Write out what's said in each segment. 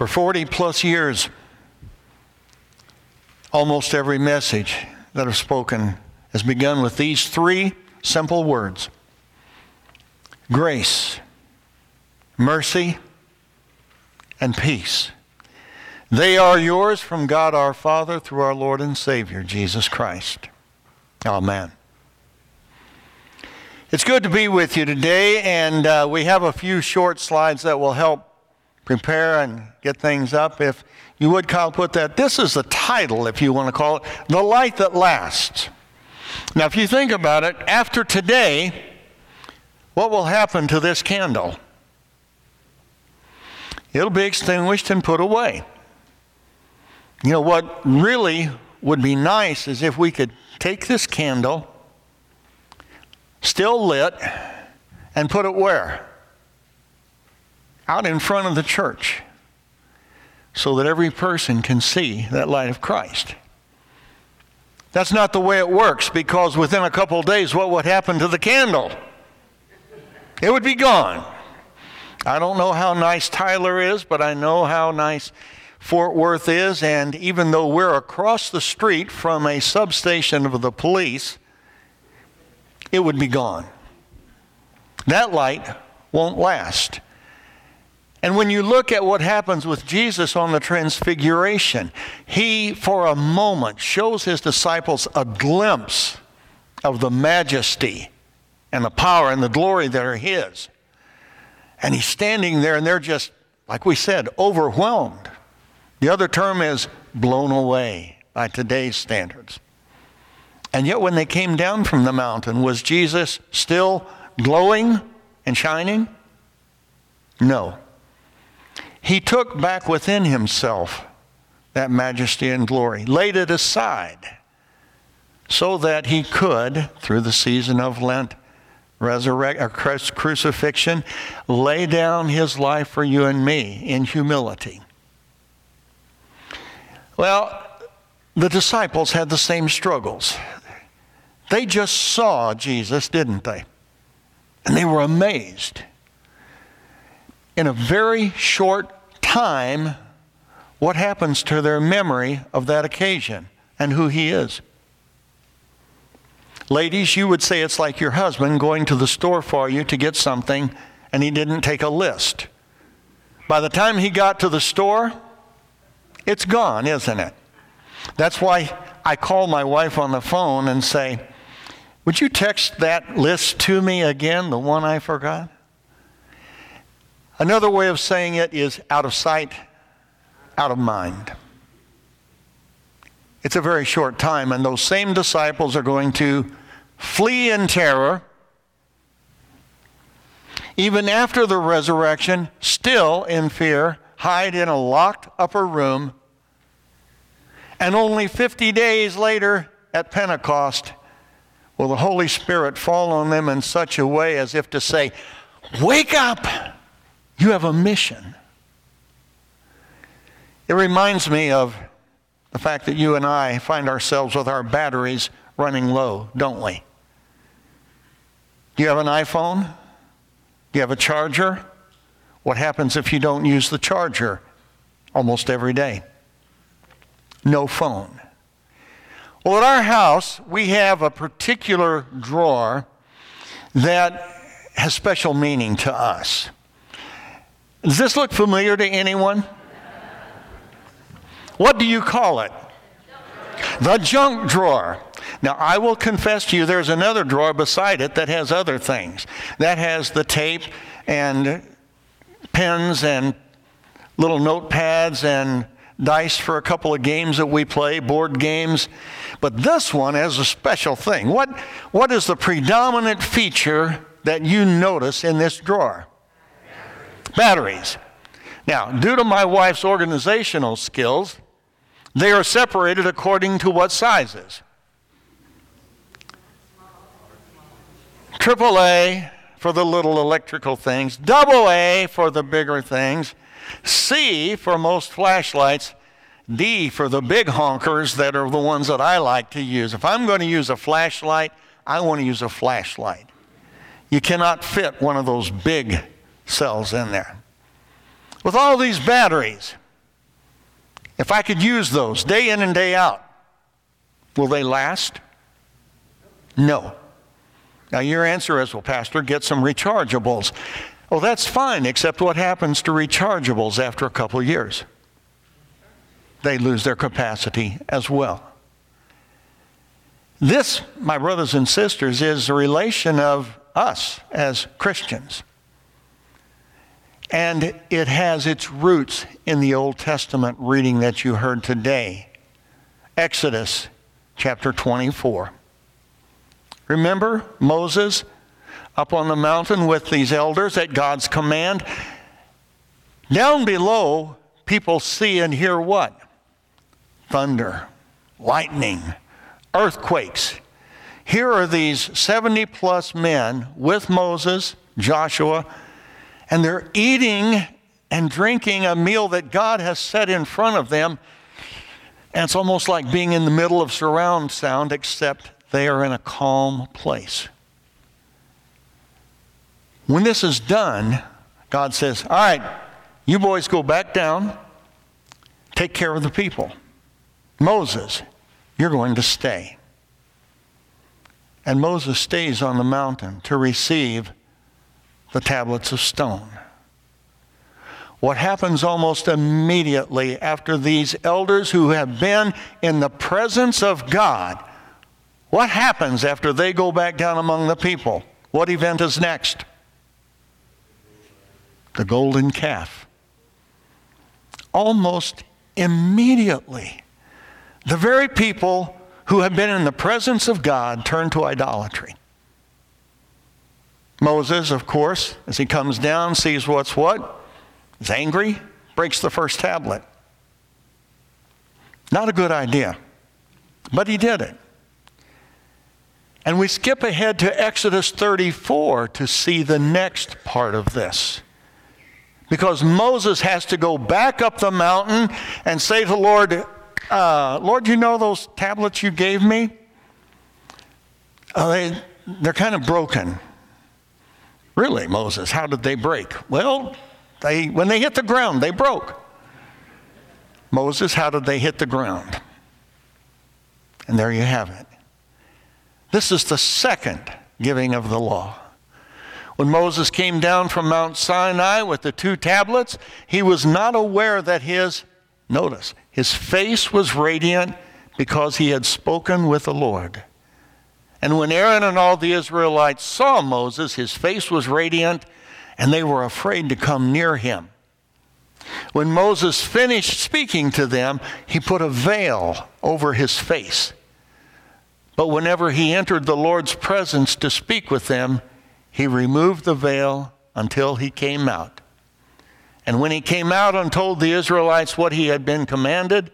For 40 plus years, almost every message that I've spoken has begun with these three simple words grace, mercy, and peace. They are yours from God our Father through our Lord and Savior, Jesus Christ. Amen. It's good to be with you today, and uh, we have a few short slides that will help prepare and get things up. If you would, Kyle, put that. This is the title, if you want to call it, The Light That Lasts. Now, if you think about it, after today, what will happen to this candle? It'll be extinguished and put away. You know, what really would be nice is if we could take this candle, still lit, and put it where? Out in front of the church so that every person can see that light of Christ. That's not the way it works because within a couple days, what would happen to the candle? It would be gone. I don't know how nice Tyler is, but I know how nice Fort Worth is. And even though we're across the street from a substation of the police, it would be gone. That light won't last. And when you look at what happens with Jesus on the transfiguration, he, for a moment, shows his disciples a glimpse of the majesty and the power and the glory that are his. And he's standing there, and they're just, like we said, overwhelmed. The other term is blown away by today's standards. And yet, when they came down from the mountain, was Jesus still glowing and shining? No. He took back within himself that majesty and glory, laid it aside, so that he could, through the season of Lent, resurrect, uh, or crucifixion, lay down his life for you and me in humility. Well, the disciples had the same struggles. They just saw Jesus, didn't they? And they were amazed in a very short time what happens to their memory of that occasion and who he is. Ladies, you would say it's like your husband going to the store for you to get something and he didn't take a list. By the time he got to the store, it's gone, isn't it? That's why I call my wife on the phone and say, Would you text that list to me again, the one I forgot? Another way of saying it is out of sight, out of mind. It's a very short time, and those same disciples are going to flee in terror. Even after the resurrection, still in fear, hide in a locked upper room. And only 50 days later, at Pentecost, will the Holy Spirit fall on them in such a way as if to say, Wake up! You have a mission. It reminds me of the fact that you and I find ourselves with our batteries running low, don't we? Do you have an iPhone? Do you have a charger? What happens if you don't use the charger almost every day? No phone. Well, at our house, we have a particular drawer that has special meaning to us. Does this look familiar to anyone? What do you call it? The junk drawer. Now, I will confess to you, there's another drawer beside it that has other things. That has the tape and pens and little notepads and dice for a couple of games that we play, board games. But this one has a special thing. What, what is the predominant feature that you notice in this drawer? Batteries. Now, due to my wife's organizational skills, they are separated according to what sizes. Triple A for the little electrical things, double A for the bigger things, C for most flashlights, D for the big honkers that are the ones that I like to use. If I'm going to use a flashlight, I want to use a flashlight. You cannot fit one of those big cells in there. With all these batteries, If I could use those day in and day out, will they last? No. Now, your answer is, well, Pastor, get some rechargeables. Well, that's fine, except what happens to rechargeables after a couple years? They lose their capacity as well. This, my brothers and sisters, is a relation of us as Christians. And it has its roots in the Old Testament reading that you heard today Exodus chapter 24. Remember Moses up on the mountain with these elders at God's command? Down below, people see and hear what? Thunder, lightning, earthquakes. Here are these 70 plus men with Moses, Joshua, and they're eating and drinking a meal that God has set in front of them. And it's almost like being in the middle of surround sound, except they are in a calm place. When this is done, God says, All right, you boys go back down, take care of the people. Moses, you're going to stay. And Moses stays on the mountain to receive the tablets of stone. What happens almost immediately after these elders who have been in the presence of God, what happens after they go back down among the people? What event is next? The golden calf. Almost immediately the very people who have been in the presence of God turn to idolatry. Moses, of course, as he comes down, sees what's what, is angry, breaks the first tablet. Not a good idea, but he did it. And we skip ahead to Exodus 34 to see the next part of this. Because Moses has to go back up the mountain and say to the Lord, uh, Lord, you know those tablets you gave me? Uh, they, they're kind of broken. Really, Moses, how did they break? Well, they, when they hit the ground, they broke. Moses, how did they hit the ground? And there you have it. This is the second giving of the law. When Moses came down from Mount Sinai with the two tablets, he was not aware that his, notice, his face was radiant because he had spoken with the Lord. And when Aaron and all the Israelites saw Moses, his face was radiant, and they were afraid to come near him. When Moses finished speaking to them, he put a veil over his face. But whenever he entered the Lord's presence to speak with them, he removed the veil until he came out. And when he came out and told the Israelites what he had been commanded,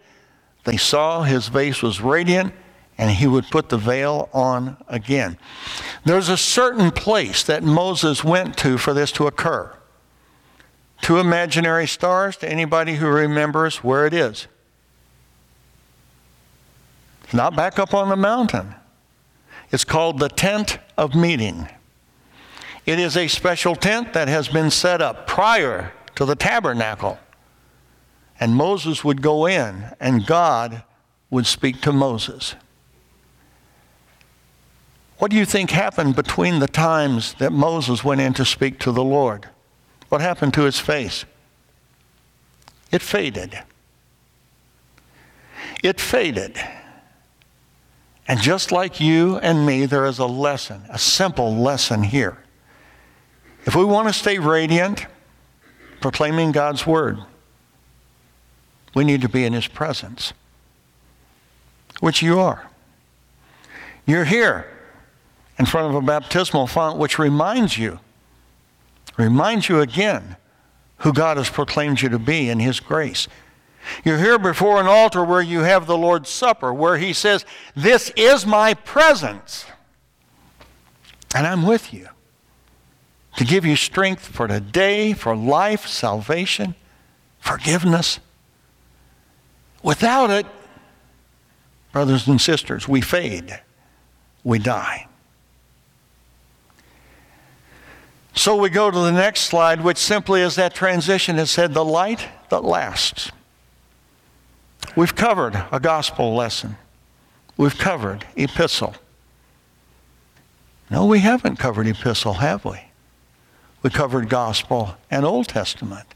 they saw his face was radiant and he would put the veil on again. There's a certain place that Moses went to for this to occur. Two imaginary stars to anybody who remembers where it is. It's not back up on the mountain. It's called the tent of meeting. It is a special tent that has been set up prior to the tabernacle. And Moses would go in, and God would speak to Moses. What do you think happened between the times that Moses went in to speak to the Lord? What happened to his face? It faded. It faded. And just like you and me, there is a lesson, a simple lesson here. If we want to stay radiant, proclaiming God's word. We need to be in his presence, which you are. You're here in front of a baptismal font which reminds you, reminds you again who God has proclaimed you to be in his grace. You're here before an altar where you have the Lord's Supper, where he says, This is my presence, and I'm with you to give you strength for today, for life, salvation, forgiveness. Without it, brothers and sisters, we fade, we die. So we go to the next slide, which simply is that transition. It said, the light that lasts. we've covered a gospel lesson. We've covered epistle. No, we haven't covered epistle, have we? We covered gospel and Old Testament.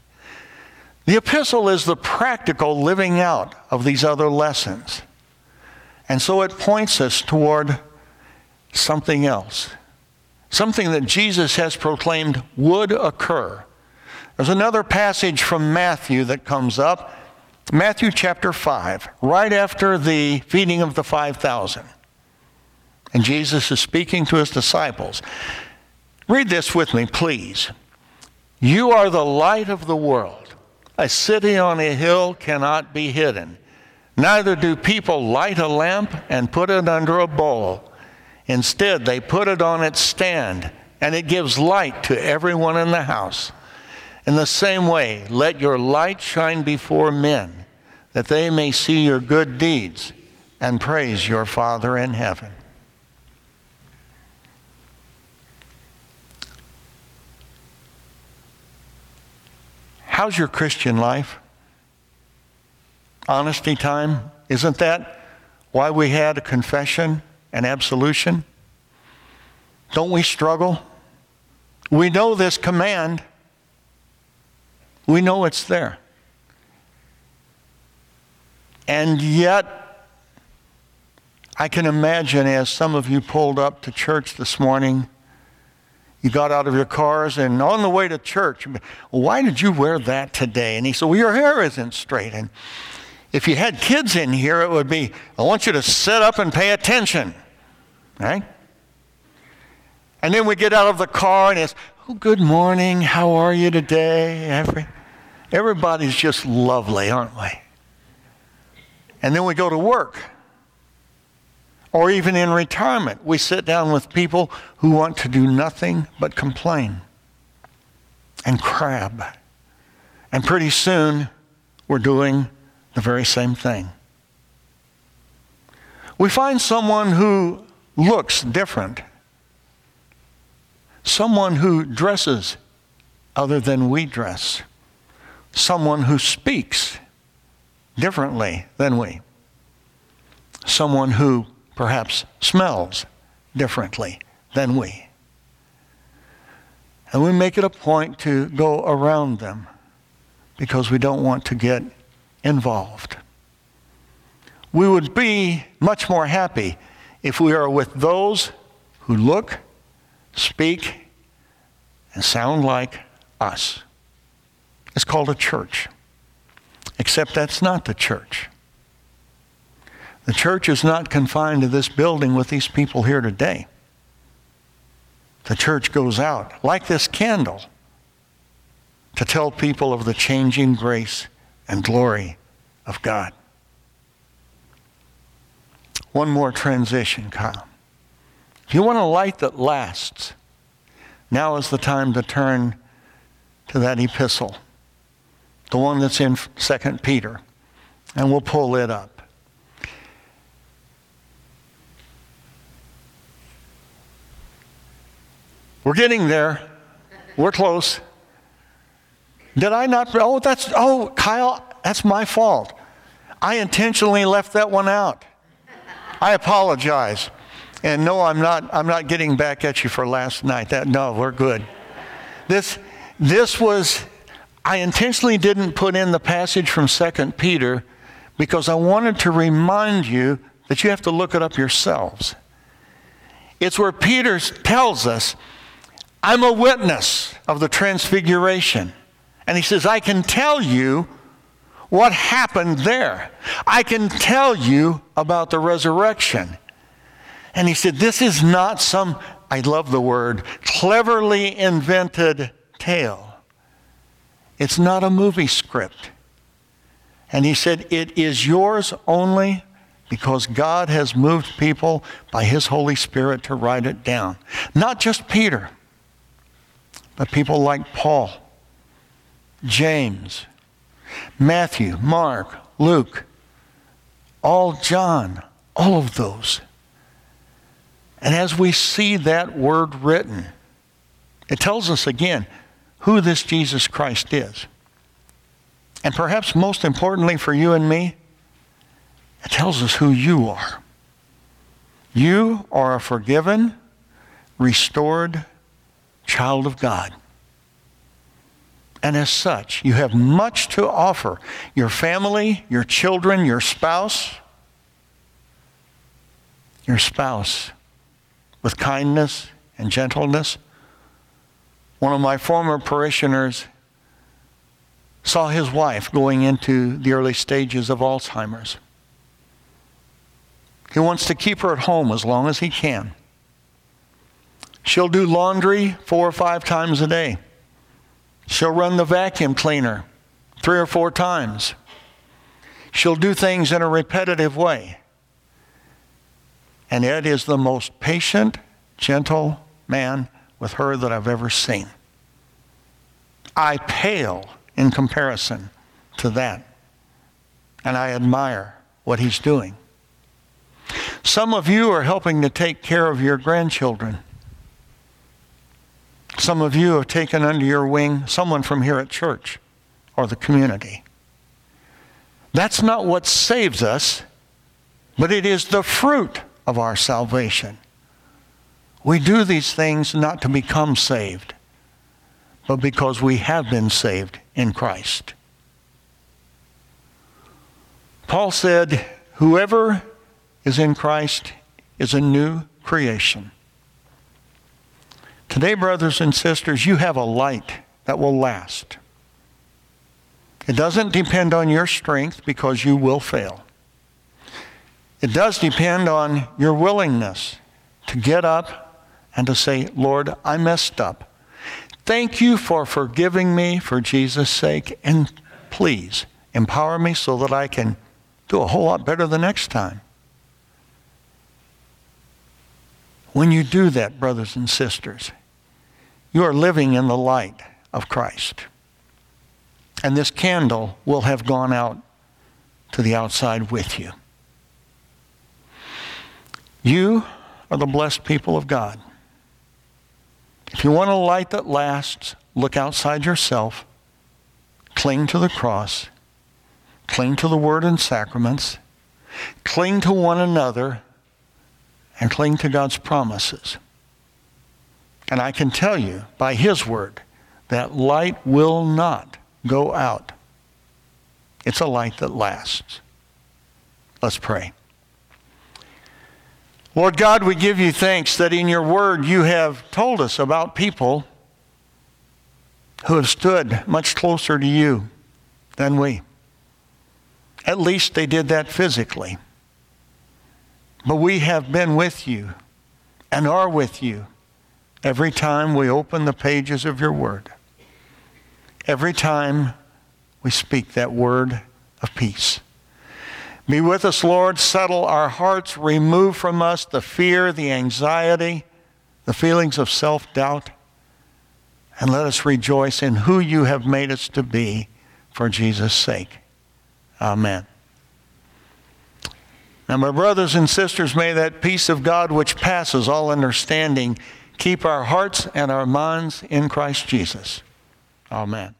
The epistle is the practical living out of these other lessons. And so it points us toward something else, something that Jesus has proclaimed would occur. There's another passage from Matthew that comes up, Matthew chapter 5, right after the feeding of the 5,000. And Jesus is speaking to his disciples. Read this with me, please. You are the light of the world. A city on a hill cannot be hidden. Neither do people light a lamp and put it under a bowl. Instead, they put it on its stand, and it gives light to everyone in the house. In the same way, let your light shine before men, that they may see your good deeds and praise your Father in heaven. How's your Christian life? Honesty time? Isn't that why we had a confession and absolution? Don't we struggle? We know this command. We know it's there. And yet, I can imagine as some of you pulled up to church this morning, you got out of your cars and on the way to church, why did you wear that today? And he said, Well, your hair isn't straight. And if you had kids in here, it would be, I want you to sit up and pay attention. Right? And then we get out of the car and it's, oh, good morning, how are you today? Every, everybody's just lovely, aren't we? And then we go to work. Or even in retirement, we sit down with people who want to do nothing but complain and crab. And pretty soon, we're doing the very same thing. We find someone who looks different, someone who dresses other than we dress, someone who speaks differently than we, someone who perhaps smells differently than we. And we make it a point to go around them because we don't want to get involved. We would be much more happy if we are with those who look, speak, and sound like us. It's called a church. Except that's not the church. The church is not confined to this building with these people here today. The church goes out, like this candle, to tell people of the changing grace and glory of God. One more transition, Kyle. If you want a light that lasts, now is the time to turn to that epistle, the one that's in 2 Peter, and we'll pull it up. We're getting there. We're close. Did I not? Oh, that's, oh, Kyle, that's my fault. I intentionally left that one out. I apologize. And no, I'm not, I'm not getting back at you for last night. That, no, we're good. This, this was, I intentionally didn't put in the passage from 2 Peter because I wanted to remind you that you have to look it up yourselves. It's where Peter tells us, I'm a witness of the transfiguration. And he says, I can tell you what happened there. I can tell you about the resurrection. And he said, This is not some, I love the word, cleverly invented tale. It's not a movie script. And he said, It is yours only because God has moved people by his Holy Spirit to write it down. Not just Peter, but people like Paul, James, Matthew, Mark, Luke, all John, all of those. And as we see that word written, it tells us again who this Jesus Christ is. And perhaps most importantly for you and me, It tells us who you are. You are a forgiven, restored child of God. And as such, you have much to offer your family, your children, your spouse. Your spouse with kindness and gentleness. One of my former parishioners saw his wife going into the early stages of Alzheimer's. He wants to keep her at home as long as he can. She'll do laundry four or five times a day. She'll run the vacuum cleaner three or four times. She'll do things in a repetitive way. And Ed is the most patient, gentle man with her that I've ever seen. I pale in comparison to that. And I admire what he's doing. Some of you are helping to take care of your grandchildren. Some of you have taken under your wing someone from here at church or the community. That's not what saves us, but it is the fruit of our salvation. We do these things not to become saved, but because we have been saved in Christ. Paul said, Whoever is in Christ is a new creation. Today, brothers and sisters, you have a light that will last. It doesn't depend on your strength because you will fail. It does depend on your willingness to get up and to say, Lord, I messed up. Thank you for forgiving me for Jesus' sake, and please empower me so that I can do a whole lot better the next time. When you do that, brothers and sisters, you are living in the light of Christ. And this candle will have gone out to the outside with you. You are the blessed people of God. If you want a light that lasts, look outside yourself, cling to the cross, cling to the word and sacraments, cling to one another, and cling to God's promises. And I can tell you by His word that light will not go out. It's a light that lasts. Let's pray. Lord God, we give you thanks that in your word you have told us about people who have stood much closer to you than we. At least they did that physically. But we have been with you and are with you every time we open the pages of your word. Every time we speak that word of peace. Be with us, Lord. Settle our hearts. Remove from us the fear, the anxiety, the feelings of self doubt. And let us rejoice in who you have made us to be for Jesus' sake. Amen. Now, my brothers and sisters, may that peace of God which passes all understanding keep our hearts and our minds in Christ Jesus. Amen.